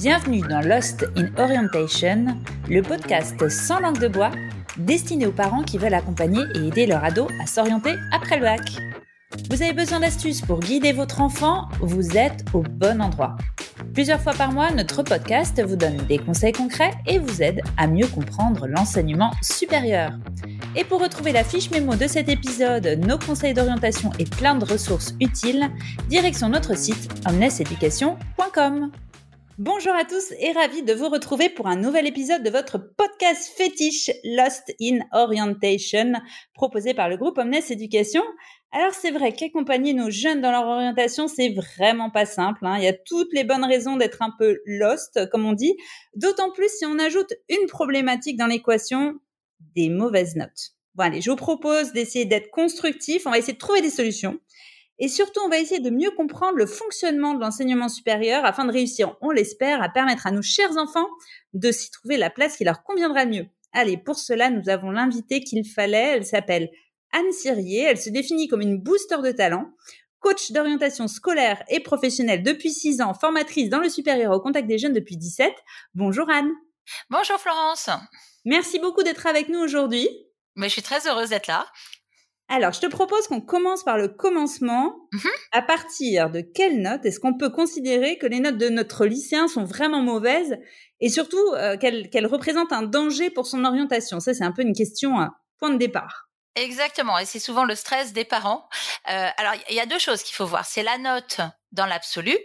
Bienvenue dans Lost in Orientation, le podcast sans langue de bois destiné aux parents qui veulent accompagner et aider leur ado à s'orienter après le bac. Vous avez besoin d'astuces pour guider votre enfant? Vous êtes au bon endroit. Plusieurs fois par mois, notre podcast vous donne des conseils concrets et vous aide à mieux comprendre l'enseignement supérieur. Et pour retrouver la fiche mémo de cet épisode, nos conseils d'orientation et plein de ressources utiles, direction notre site omneseducation.com. Bonjour à tous et ravi de vous retrouver pour un nouvel épisode de votre podcast fétiche Lost in Orientation proposé par le groupe Omnes Éducation. Alors c'est vrai qu'accompagner nos jeunes dans leur orientation, c'est vraiment pas simple. Hein. Il y a toutes les bonnes raisons d'être un peu lost, comme on dit. D'autant plus si on ajoute une problématique dans l'équation, des mauvaises notes. Bon allez, je vous propose d'essayer d'être constructif. On va essayer de trouver des solutions. Et surtout, on va essayer de mieux comprendre le fonctionnement de l'enseignement supérieur afin de réussir, on l'espère, à permettre à nos chers enfants de s'y trouver la place qui leur conviendra le mieux. Allez, pour cela, nous avons l'invité qu'il fallait. Elle s'appelle Anne Sirier. Elle se définit comme une booster de talent, coach d'orientation scolaire et professionnelle depuis 6 ans, formatrice dans le supérieur au contact des jeunes depuis 17. Bonjour Anne. Bonjour Florence. Merci beaucoup d'être avec nous aujourd'hui. Mais je suis très heureuse d'être là. Alors, je te propose qu'on commence par le commencement. Mhm. À partir de quelles notes est-ce qu'on peut considérer que les notes de notre lycéen sont vraiment mauvaises et surtout euh, qu'elles représentent un danger pour son orientation? Ça, c'est un peu une question à point de départ. Exactement, et c'est souvent le stress des parents. Euh, alors, il y a deux choses qu'il faut voir. C'est la note dans l'absolu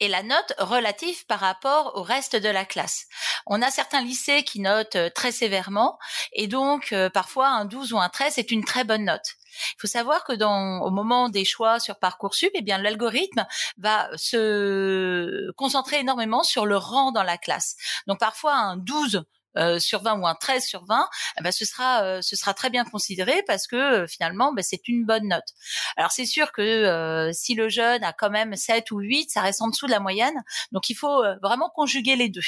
et la note relative par rapport au reste de la classe. On a certains lycées qui notent euh, très sévèrement et donc euh, parfois un 12 ou un 13 est une très bonne note. Il faut savoir que dans, au moment des choix sur Parcoursup, eh bien l'algorithme va se concentrer énormément sur le rang dans la classe. Donc parfois un 12 euh, sur 20 ou un 13 sur 20, eh ben, ce sera euh, ce sera très bien considéré parce que euh, finalement ben, c'est une bonne note. Alors c'est sûr que si le jeune a quand même 7 ou 8, ça reste en dessous de la moyenne. Donc il faut vraiment conjuguer les deux.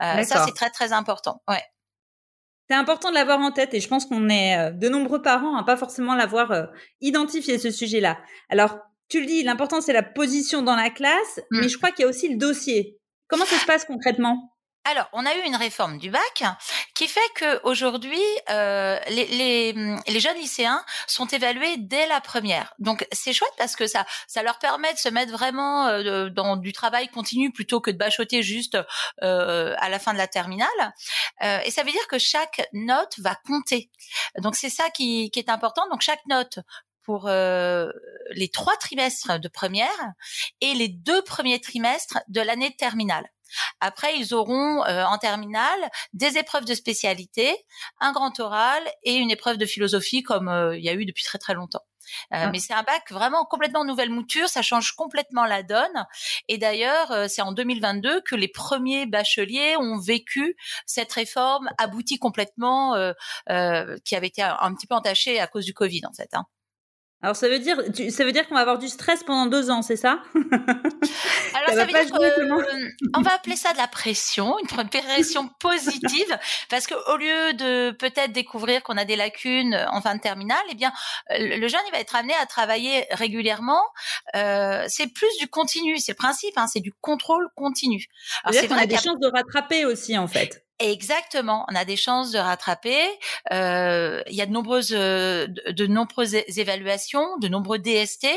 ça c'est très très important. Ouais. C'est important de l'avoir en tête et je pense qu'on est de nombreux parents à pas forcément l'avoir identifié ce sujet-là. Alors, tu le dis, l'important c'est la position dans la classe, mais mmh. je crois qu'il y a aussi le dossier. Comment ça se passe concrètement? Alors, on a eu une réforme du bac qui fait que aujourd'hui, euh, les, les, jeunes lycéens sont évalués dès la première. Donc, c'est chouette parce que ça, ça leur permet de se mettre vraiment euh, dans du travail continu plutôt que de bachoter juste euh, à la fin de la terminale. et ça veut dire que chaque note va compter. Donc, c'est ça qui, qui est important. Donc, chaque note pour les trois trimestres de première et les deux premiers trimestres de l'année terminale. Après, ils auront euh, en terminale des épreuves de spécialité, un grand oral et une épreuve de philosophie comme euh, il y a eu depuis très très longtemps. Euh, ah. Mais c'est un bac vraiment complètement nouvelle mouture, ça change complètement la donne. Et d'ailleurs, c'est en 2022 que les premiers bacheliers ont vécu cette réforme aboutie complètement, qui avait été un, petit peu entachée à cause du Covid en fait. Hein. Alors ça veut dire, ça veut dire qu'on va avoir du stress pendant deux ans, c'est ça? Alors ça, veut dire qu'on va appeler ça de la pression, une pression positive, parce que au lieu de peut-être découvrir qu'on a des lacunes en fin de terminale, eh bien le jeune il va être amené à travailler régulièrement. Euh, c'est plus du continu, c'est le principe, hein, c'est du contrôle continu. Alors c'est qu'on a des chances de rattraper aussi en fait. Exactement, on a des chances de rattraper. Euh, il y a de nombreuses, euh, de, nombreuses évaluations, de nombreux DST.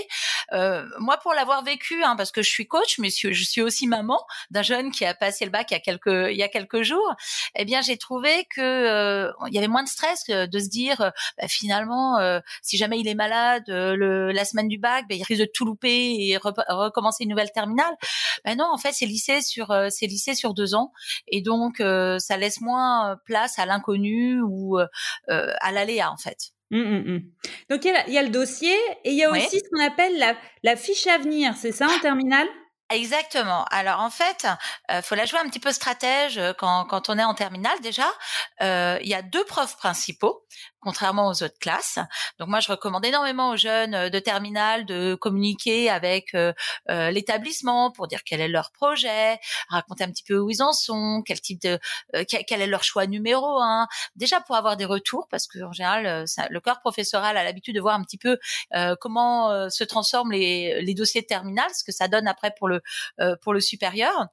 Euh, moi, pour l'avoir vécu, hein, parce que je suis coach, mais je suis aussi maman d'un jeune qui a passé le bac il y a quelques, il y a quelques jours. Eh bien, j'ai trouvé que euh, il y avait moins de stress de se dire, bah, finalement, si jamais il est malade le, la semaine du bac, bah, il risque de tout louper et recommencer une nouvelle terminale. Ben non, en fait, c'est lycée sur, c'est lycée sur deux ans, et donc ça laisse moins place à l'inconnu ou à l'aléa en fait. Mmh, mmh, mmh. Donc il y, a, le dossier et il y a aussi ce qu'on appelle la, la fiche à venir, c'est ça en terminale? Exactement. Alors en fait, euh, faut la jouer un petit peu stratège quand, quand on est en terminale déjà. Euh, il y a deux profs principaux. contrairement aux autres classes. Donc moi, je recommande énormément aux jeunes euh, de terminale de communiquer avec euh, euh, l'établissement pour dire quel est leur projet, raconter un petit peu où ils en sont, quel type de, quel, est leur choix numéro un. Déjà pour avoir des retours, parce que en général, le corps professoral a l'habitude de voir un petit peu comment se transforment les, les dossiers de terminale, ce que ça donne après pour le pour le supérieur.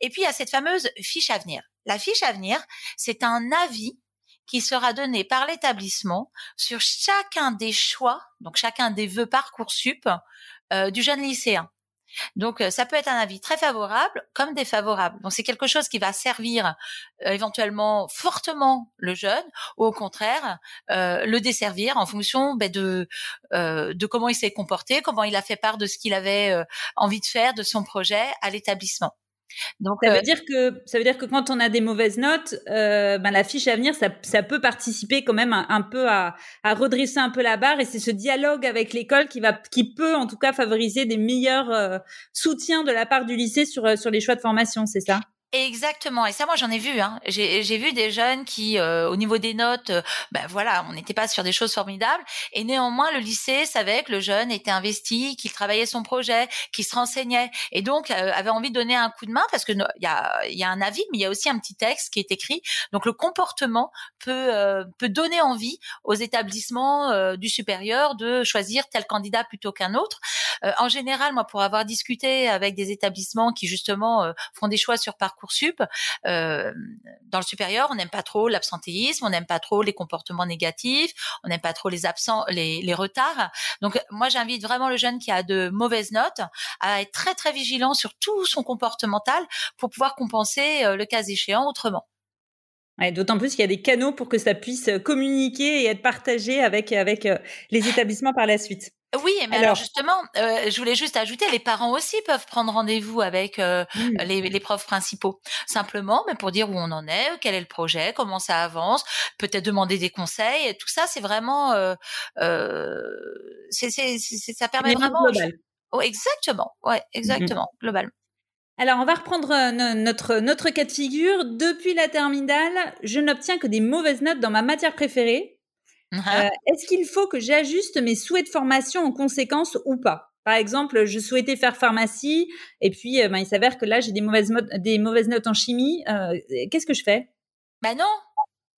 Et puis il y a cette fameuse fiche à venir. La fiche à venir, c'est un avis qui sera donné par l'établissement sur chacun des choix, donc chacun des vœux parcoursup euh, du jeune lycéen. Donc euh, ça peut être un avis très favorable comme défavorable. Donc c'est quelque chose qui va servir euh, éventuellement fortement le jeune ou au contraire euh, le desservir en fonction ben, de de comment il s'est comporté, comment il a fait part de ce qu'il avait envie de faire de son projet à l'établissement. Donc, ça veut euh, dire que ça veut dire que quand on a des mauvaises notes, euh, ben la fiche à venir, ça, ça peut participer quand même un, peu à, à, redresser un peu la barre et c'est ce dialogue avec l'école qui va, qui peut en tout cas favoriser des meilleurs euh, soutiens de la part du lycée sur sur les choix de formation, c'est ça? Exactement. Et ça, moi, j'en ai vu. Hein. J'ai vu des jeunes qui, euh, au niveau des notes, euh, ben voilà, on n'était pas sur des choses formidables. Et néanmoins, le lycée savait que le jeune était investi, qu'il travaillait son projet, qu'il se renseignait, et donc euh, avait envie de donner un coup de main parce que il y a, y a un avis, mais il y a aussi un petit texte qui est écrit. Donc le comportement peut peut donner envie aux établissements du supérieur de choisir tel candidat plutôt qu'un autre. en général, moi, pour avoir discuté avec des établissements qui justement font des choix sur parcours Parcoursup, euh, dans le supérieur, on n'aime pas trop l'absentéisme, on n'aime pas trop les comportements négatifs, on n'aime pas trop les absents, les, retards. Donc moi, j'invite vraiment le jeune qui a de mauvaises notes à être très très vigilant sur tout son comportemental pour pouvoir compenser euh, le cas échéant autrement. D'autant plus qu'il y a des canaux pour que ça puisse communiquer et être partagé avec avec euh, les établissements par la suite. Oui, mais alors, justement, euh, je voulais juste ajouter, les parents aussi peuvent prendre rendez-vous avec euh, mmh. les, les, profs principaux, simplement, mais pour dire où on en est, quel est le projet, comment ça avance, peut-être demander des conseils. tout ça, c'est vraiment, euh, euh ça permet vraiment. Global. Oh, exactement, ouais, mmh exactement, global. Alors, on va reprendre notre, notre cas de figure. Depuis la terminale, je n'obtiens que des mauvaises notes dans ma matière préférée. Uh-huh. Euh, est-ce qu'il faut que j'ajuste mes souhaits de formation en conséquence ou pas? Par exemple, je souhaitais faire pharmacie et puis euh, ben, il s'avère que là j'ai des mauvaises, des mauvaises notes en chimie. Euh, qu'est-ce que je fais? Ben non,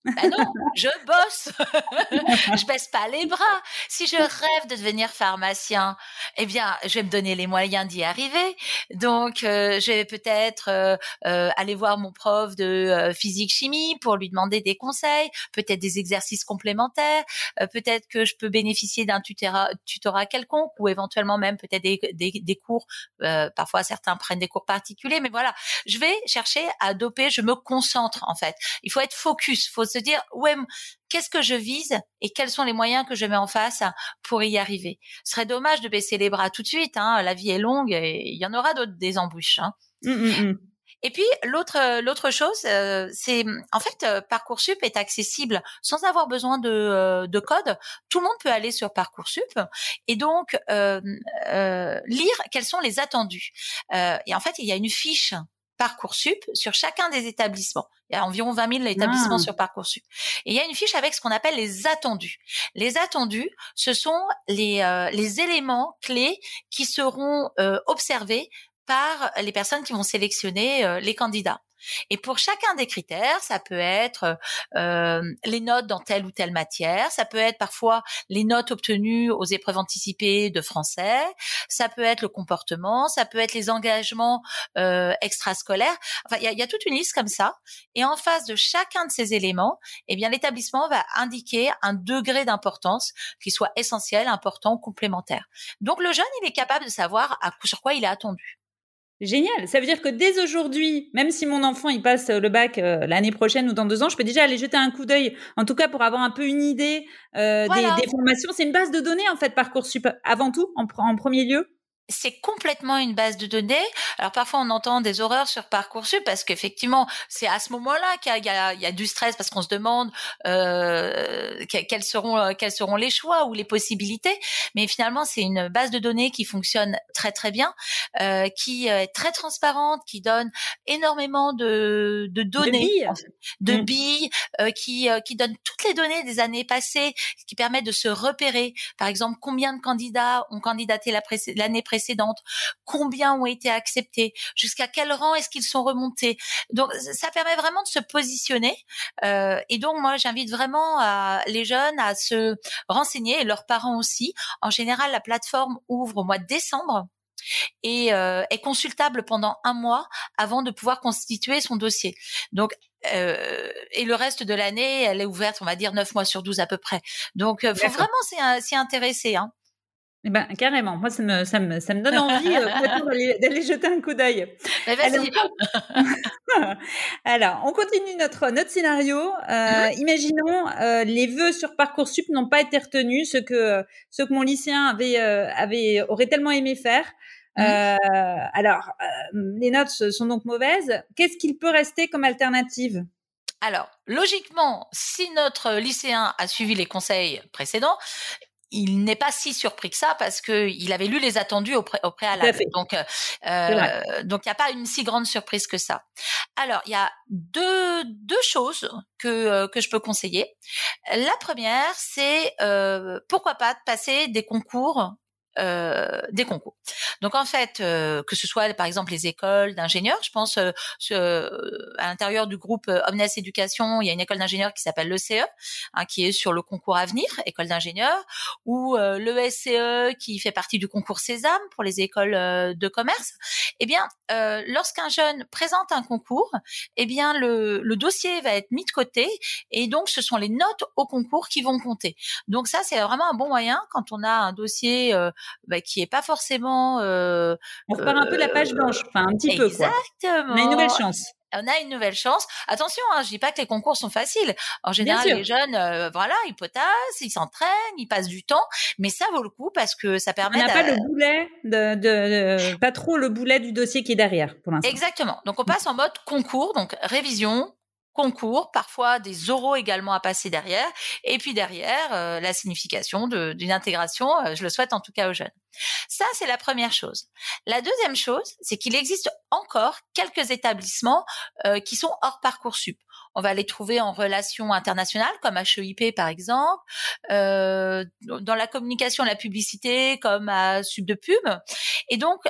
ben non, je bosse. je baisse pas les bras. Si je rêve de devenir pharmacien, eh bien, je vais me donner les moyens d'y arriver. Donc, euh, je vais peut-être euh, euh, aller voir mon prof de physique-chimie pour lui demander des conseils, peut-être des exercices complémentaires, peut-être que je peux bénéficier d'un tutorat, quelconque ou éventuellement même peut-être des, des, cours. parfois, certains prennent des cours particuliers, mais voilà, je vais chercher à doper. Je me concentre en fait. Il faut être focus. Se dire ouais qu'est-ce que je vise et quels sont les moyens que je mets en face pour y arriver. Ce serait dommage de baisser les bras tout de suite. Hein. La vie est longue et il y en aura d'autres des embûches. Hein. Mmh, mmh, mmh. Et puis l'autre l'autre chose, euh, c'est en fait euh, parcoursup est accessible sans avoir besoin de, euh, de code. Tout le monde peut aller sur parcoursup et donc lire quels sont les attendus. et en fait, il y a une fiche Parcoursup sur chacun des établissements. Il y a environ 20 000 établissements ah. sur Parcoursup. Et il y a une fiche avec ce qu'on appelle les attendus. Les attendus, ce sont les, euh, les éléments clés qui seront euh, observés par les personnes qui vont sélectionner euh, les candidats. Et pour chacun des critères, ça peut être euh, les notes dans telle ou telle matière, ça peut être parfois les notes obtenues aux épreuves anticipées de français, ça peut être le comportement, ça peut être les engagements euh, extrascolaires. Enfin, il y a, y a, toute une liste comme ça. Et en face de chacun de ces éléments, eh bien, l'établissement va indiquer un degré d'importance qui soit essentiel, important, complémentaire. Donc, le jeune, il est capable de savoir à, sur quoi il est attendu. Génial. Ça veut dire que dès aujourd'hui, même si mon enfant il passe le bac euh, l'année prochaine ou dans deux ans, je peux déjà aller jeter un coup d'œil, en tout cas pour avoir un peu une idée euh, des, des, formations. C'est une base de données en fait Parcoursup avant tout, en, en premier lieu. C'est complètement une base de données. Alors parfois on entend des horreurs sur parcoursup parce qu'effectivement c'est à ce moment-là qu'il y, y, a du stress parce qu'on se demande euh, quels seront euh, quels seront les choix ou les possibilités. Mais finalement c'est une base de données qui fonctionne très très bien, euh, qui est très transparente, qui donne énormément de, de données, de billes, mmh. euh, qui euh, qui donne toutes les données des années passées, qui permet de se repérer. Par exemple combien de candidats ont candidaté l'année précédente précédentes, combien ont été acceptés, jusqu'à quel rang est-ce qu'ils sont remontés? Donc ça permet vraiment de se positionner. Euh, et donc moi j'invite vraiment à, les jeunes à se renseigner et leurs parents aussi. En général, la plateforme ouvre au mois de décembre et euh, est consultable pendant un mois avant de pouvoir constituer son dossier. Donc euh, et le reste de l'année, elle est ouverte, on va dire 9 mois sur 12 à peu près. Donc, euh, faut vraiment s'y intéresser. Hein. Eh ben, carrément. Moi, ça me, ça me, ça me donne envie euh, d'aller jeter un coup d'œil. Alors, alors, on continue notre, notre scénario. Euh, Imaginons, euh, les vœux sur Parcoursup n'ont pas été retenus, ce que, ce que mon lycéen avait, avait, aurait tellement aimé faire. Alors, les notes sont donc mauvaises. Qu'est-ce qu'il peut rester comme alternative? Alors, logiquement, si notre lycéen a suivi les conseils précédents, il n'est pas si surpris que ça parce que il avait lu les attendus au, préalable. Donc, euh, euh donc il n'y a pas une si grande surprise que ça. Alors, il y a deux deux choses que euh, que je peux conseiller. La première, c'est euh, pourquoi pas de passer des concours euh, des concours. Donc en fait, euh, que ce soit par exemple les écoles d'ingénieurs, je pense euh, à l'intérieur du groupe Omnes Éducation, il y a une école d'ingénieurs qui s'appelle l'ECE, hein, qui est sur le concours Avenir, école d'ingénieurs, ou le SCE qui fait partie du concours Sésame pour les écoles de commerce. Eh bien, lorsqu'un jeune présente un concours, eh bien le, le dossier va être mis de côté et donc ce sont les notes au concours qui vont compter. Donc ça, c'est vraiment un bon moyen quand on a un dossier bah, qui est pas forcément. Euh, on repart un peu la page blanche, enfin un petit peu quoi. Exactement. On a une nouvelle chance on a une nouvelle chance. Attention, hein, je dis pas que les concours sont faciles. En général, les jeunes, euh, voilà, ils potassent, ils s'entraînent, ils passent du temps, mais ça vaut le coup parce que ça permet. On n'a pas le boulet de, de, pas trop le boulet du dossier qui est derrière pour l'instant. Exactement. Donc on passe en mode concours, donc révision, concours, parfois des oraux également à passer derrière, et puis derrière euh, la signification d'une intégration, euh, je le souhaite en tout cas aux jeunes. Ça, c'est la première chose. La deuxième chose, c'est qu'il existe encore quelques établissements euh, qui sont hors Parcoursup. On va les trouver en relations internationales, comme HEIP par exemple, dans la communication, la publicité, comme à Sub de Pub. Et donc,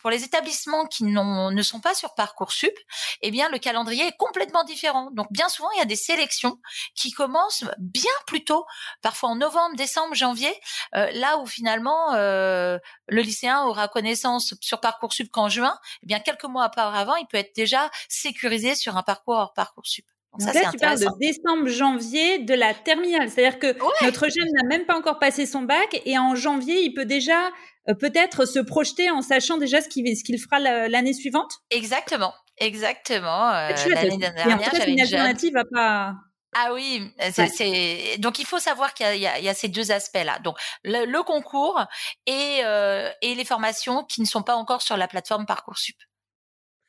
pour les établissements qui ne sont pas sur Parcoursup, eh bien le calendrier est complètement différent. Donc bien souvent, il y a des sélections qui commencent bien plus tôt, parfois en novembre, décembre, janvier, euh, là où finalement euh, le lycéen aura connaissance sur Parcoursup qu'en juin, eh bien quelques mois auparavant, il peut être déjà sécurisé sur un parcours hors Parcoursup. Donc ça, là, tu parles de décembre, janvier de la terminale. C'est-à-dire que notre jeune n'a même pas encore passé son bac et en janvier, il peut déjà euh, peut-être se projeter en sachant déjà ce qu'il ce qu'il fera l'année suivante Exactement, exactement. Euh, l'année dernière, j'avais une alternative à pas. Ah oui, c'est donc il faut savoir qu'il y, y, a ces deux aspects-là. Donc le, concours et, euh, et les formations qui ne sont pas encore sur la plateforme Parcoursup.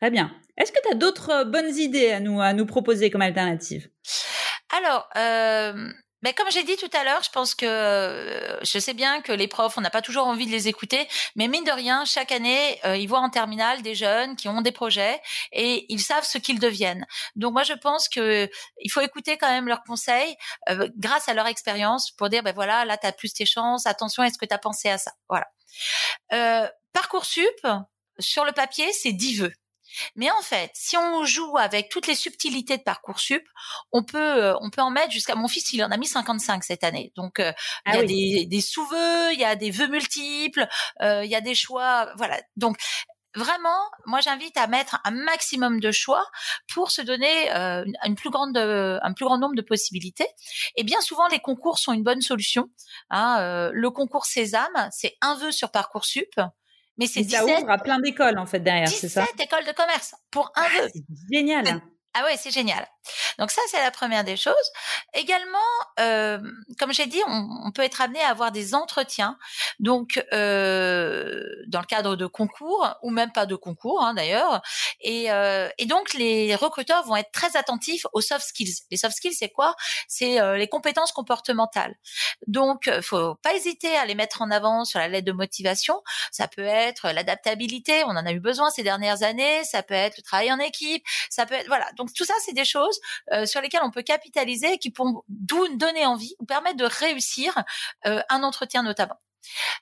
Très bien. Est-ce que tu as d'autres bonnes idées à nous à nous proposer comme alternative? Alors, euh, mais comme j'ai dit tout à l'heure, je pense que euh, je sais bien que les profs, on n'a pas toujours envie de les écouter, mais mine de rien, chaque année, euh, ils voient en terminale des jeunes qui ont des projets et ils savent ce qu'ils deviennent. Donc moi, je pense que il faut écouter quand même leurs conseils euh, grâce à leur expérience pour dire, ben voilà, là, tu as plus tes chances, attention, est-ce que tu as pensé à ça? Voilà. Parcoursup, sur le papier, c'est 10 vœux. Mais en fait, si on joue avec toutes les subtilités de Parcoursup, on peut euh, on peut en mettre jusqu'à mon fils, il en a mis 55 cette année. Donc euh, il y a ah des, des sous-vœux, il y a des vœux multiples, euh, il y a des choix, voilà. Donc vraiment, moi j'invite à mettre un maximum de choix pour se donner une plus grande, un plus grand nombre de possibilités. Et bien souvent, les concours sont une bonne solution. Hein, le concours Sésame, c'est un vœu sur parcoursup. Mais c'est ça ouvre à plein d'écoles en fait derrière, c'est ça? 17 écoles de commerce pour un ah, vœu. C'est génial. Ah ouais, c'est génial. Donc ça, c'est la première des choses. Également, euh, comme j'ai dit, on, peut être amené à avoir des entretiens. Donc, euh, dans le cadre de concours, ou même pas de concours hein, d'ailleurs. Et, euh, et, donc, les recruteurs vont être très attentifs aux soft skills. Les soft skills, c'est quoi? C'est euh, les compétences comportementales. Donc, faut pas hésiter à les mettre en avant sur la lettre de motivation. Ça peut être l'adaptabilité, on en a eu besoin ces dernières années. Ça peut être le travail en équipe. Ça peut être voilà. Donc tout ça, c'est des choses euh, sur lesquelles on peut capitaliser et qui pourront donner envie ou permettre de réussir euh, un entretien notamment.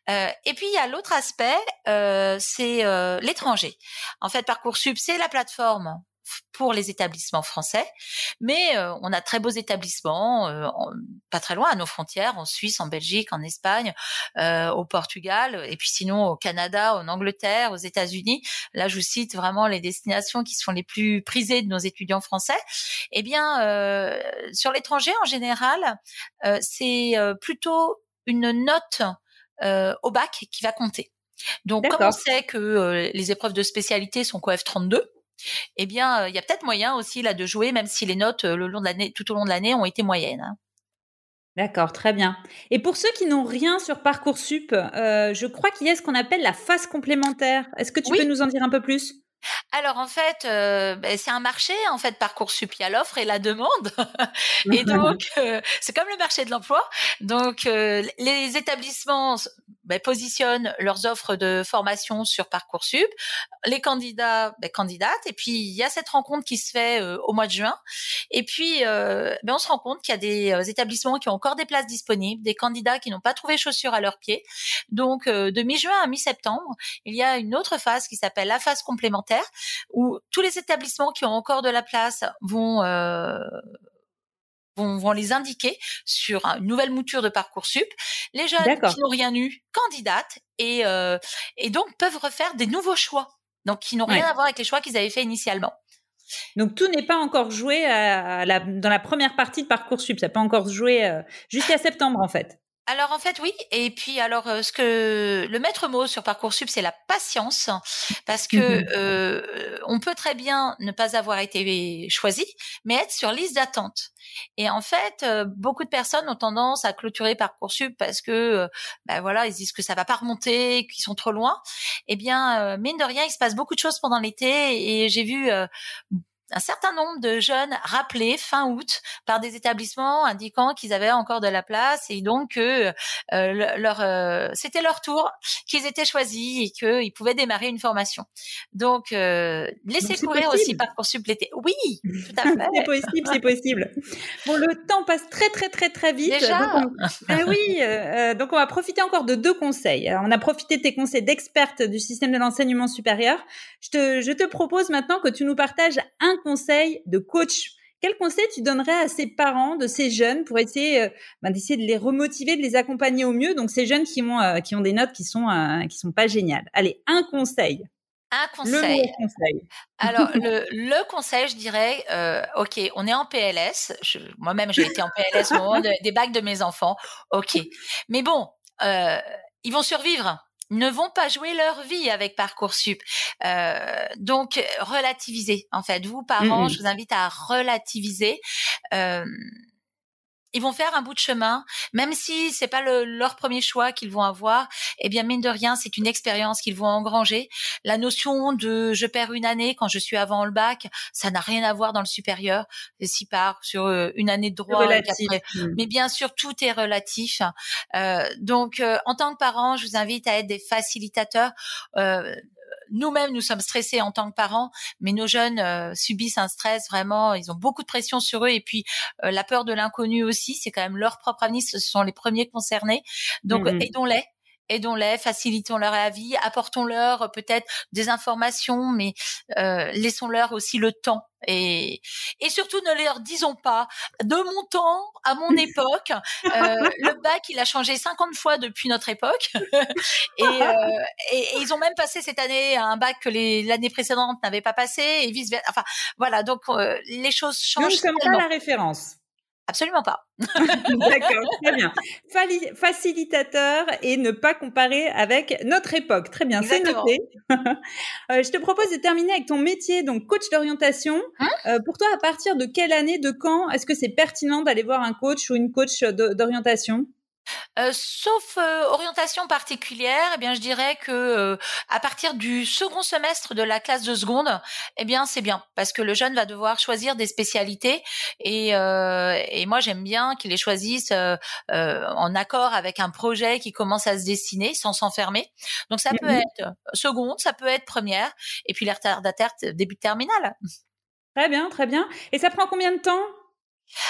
Euh, et puis il y a l'autre aspect, c'est l'étranger. En fait, parcoursup, c'est la plateforme pour les établissements français, mais euh, on a très beaux établissements, euh, pas très loin à nos frontières, en Suisse, en Belgique, en Espagne, euh, au Portugal, et puis sinon au Canada, en Angleterre, aux États-Unis. Là, je vous cite vraiment les destinations qui sont les plus prisées de nos étudiants français. Eh bien, sur l'étranger en général, c'est plutôt une note au bac qui va compter. Donc, comme on sait que les épreuves de spécialité sont coef 32, eh bien, il y a peut-être moyen aussi là de jouer, même si les notes le long de l'année, tout au long de l'année, ont été moyennes. Hein. D'accord, très bien. Et pour ceux qui n'ont rien sur Parcoursup, euh, je crois qu'il y a ce qu'on appelle la phase complémentaire. Est-ce que tu peux nous en dire un peu plus? Alors en fait, euh, ben, c'est un marché en fait parcoursup, il y a l'offre et la demande, et donc euh, c'est comme le marché de l'emploi. Donc euh, les établissements ben, positionnent leurs offres de formation sur parcoursup, les candidats ben, candidatent, et puis il y a cette rencontre qui se fait au mois de juin, et puis ben, on se rend compte qu'il y a des établissements qui ont encore des places disponibles, des candidats qui n'ont pas trouvé chaussures à leurs pieds. Donc de mi-juin à mi-septembre, il y a une autre phase qui s'appelle la phase complémentaire où tous les établissements qui ont encore de la place vont vont, les indiquer sur une nouvelle mouture de Parcoursup. Les jeunes qui n'ont rien eu candidatent et, euh, et donc peuvent refaire des nouveaux choix, donc qui n'ont rien à voir avec les choix qu'ils avaient fait initialement. Donc tout n'est pas encore joué dans la première partie de Parcoursup, ça n'a pas encore joué euh, jusqu'à septembre en fait. Alors en fait oui, et puis alors euh, ce que le maître mot sur parcoursup c'est la patience, parce que mmh euh, on peut très bien ne pas avoir été choisi, mais être sur liste d'attente. Et en fait, euh, beaucoup de personnes ont tendance à clôturer parcoursup parce que, ben voilà, ils disent que ça va pas remonter, qu'ils sont trop loin. Eh bien, mine de rien, il se passe beaucoup de choses pendant l'été, et j'ai vu un certain nombre de jeunes rappelés fin août par des établissements indiquant qu'ils avaient encore de la place et donc que euh, leur euh, c'était leur tour, qu'ils étaient choisis et qu'ils pouvaient démarrer une formation. Donc euh, laissez courir aussi parcoursup l'été. Oui, tout à fait. c'est possible, c'est possible. Bon, le temps passe très très très très vite. Déjà. Donc ah oui, donc on va profiter encore de deux conseils. on a profité de tes conseils d'experte du système de l'enseignement supérieur. Je te je te propose maintenant que tu nous partages un conseil de coach? Quel conseil tu donnerais à ces parents de ces jeunes pour essayer euh, ben, d'essayer de les remotiver, de les accompagner au mieux? Donc ces jeunes qui ont euh, qui ont des notes qui sont euh, qui sont pas géniales. Allez, un conseil. Un conseil. Le conseil. Alors le, le, conseil, je dirais, ok, on est en PLS. Moi-même, j'ai été en PLS au moment des bacs de mes enfants. Ok, mais bon, ils vont survivre ne vont pas jouer leur vie avec Parcoursup. Euh, donc, relativisez. En fait, vous, parents, mmh je vous invite à relativiser. Euh, ils vont faire un bout de chemin, même si c'est pas le, leur premier choix qu'ils vont avoir. Eh bien, mine de rien, c'est une expérience qu'ils vont engranger. La notion de je perds une année quand je suis avant le bac, ça n'a rien à voir dans le supérieur. Si part sur euh, une année de droit, mmh. mais bien sûr tout est relatif. Euh, donc, euh, en tant que parent, je vous invite à être des facilitateurs. Euh, nous-mêmes, nous sommes stressés en tant que parents, mais nos jeunes euh, subissent un stress vraiment. Ils ont beaucoup de pression sur eux et puis euh, la peur de l'inconnu aussi. C'est quand même leur propre avenir. Ce sont les premiers concernés. Donc, mmh aidons-les aidons-les, facilitons leur vie, apportons-leur peut-être des informations, mais euh, laissons-leur aussi le temps. Et, et surtout, ne leur disons pas, de mon temps, à mon époque, euh, le bac, il a changé 50 fois depuis notre époque. et, euh, et, ils ont même passé cette année un bac que l'année précédente n'avait pas passé, et vice-versa. Enfin, voilà, donc euh, les choses changent. Nous ne sommes pas la référence. Absolument pas. D'accord, très bien. Facilitateur et ne pas comparer avec notre époque. Très bien, c'est noté. Euh, je te propose de terminer avec ton métier, donc coach d'orientation. Hein euh, pour toi, à partir de quelle année, de quand, est-ce que c'est pertinent d'aller voir un coach ou une coach d'orientation? Euh, sauf euh, orientation particulière, eh bien, je dirais que euh, à partir du second semestre de la classe de seconde, eh bien, c'est bien parce que le jeune va devoir choisir des spécialités et, et moi, j'aime bien qu'il les choisisse en accord avec un projet qui commence à se dessiner sans s'enfermer. Donc, ça peut mmh être seconde, ça peut être première, et puis les retardataires début de terminale. Très bien, très bien. Et ça prend combien de temps?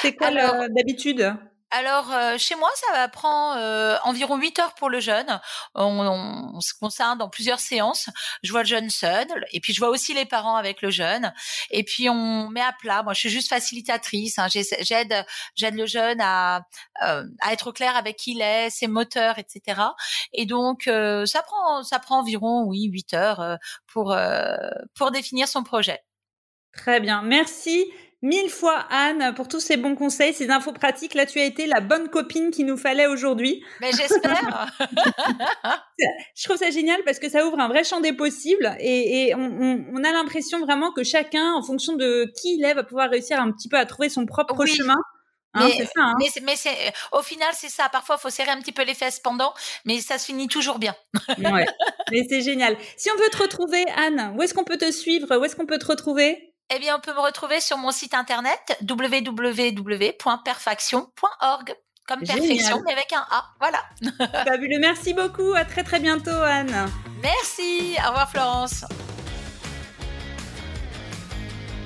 C'est quoi d'habitude? Alors euh, chez moi, ça va prendre euh, environ 8 heures pour le jeune. On, se concerne dans plusieurs séances. Je vois le jeune seul, et puis je vois aussi les parents avec le jeune. Et puis on met à plat. Moi, je suis juste facilitatrice. Hein. J'aide, j'aide le jeune à, euh, à être clair avec qui il est, ses moteurs, etc. Et donc ça prend, ça prend environ oui 8 heures pour pour définir son projet. Très bien, merci mille fois Anne pour tous ces bons conseils, ces infos pratiques. Là, tu as été la bonne copine qu'il nous fallait aujourd'hui. Mais j'espère. Je trouve ça génial parce que ça ouvre un vrai champ des possibles et, on, a l'impression vraiment que chacun, en fonction de qui il est, va pouvoir réussir un petit peu à trouver son propre chemin. Hein, mais, ça, hein. mais, au final, c'est ça. Parfois, il faut serrer un petit peu les fesses pendant, mais ça se finit toujours bien. ouais, mais c'est génial. Si on veut te retrouver, Anne, où est-ce qu'on peut te suivre? Où est-ce qu'on peut te retrouver? Eh bien, on peut me retrouver sur mon site internet www.perfection.org. Comme perfection, mais avec un A. Voilà. Fabuleux. Merci beaucoup. À très, très bientôt, Anne. Merci. Au revoir, Florence.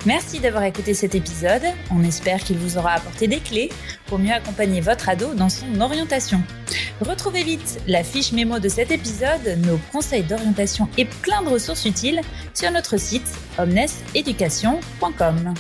Merci d'avoir écouté cet épisode. On espère qu'il vous aura apporté des clés pour mieux accompagner votre ado dans son orientation. Retrouvez vite la fiche mémo de cet épisode, nos conseils d'orientation et plein de ressources utiles sur notre site omneseducation.com.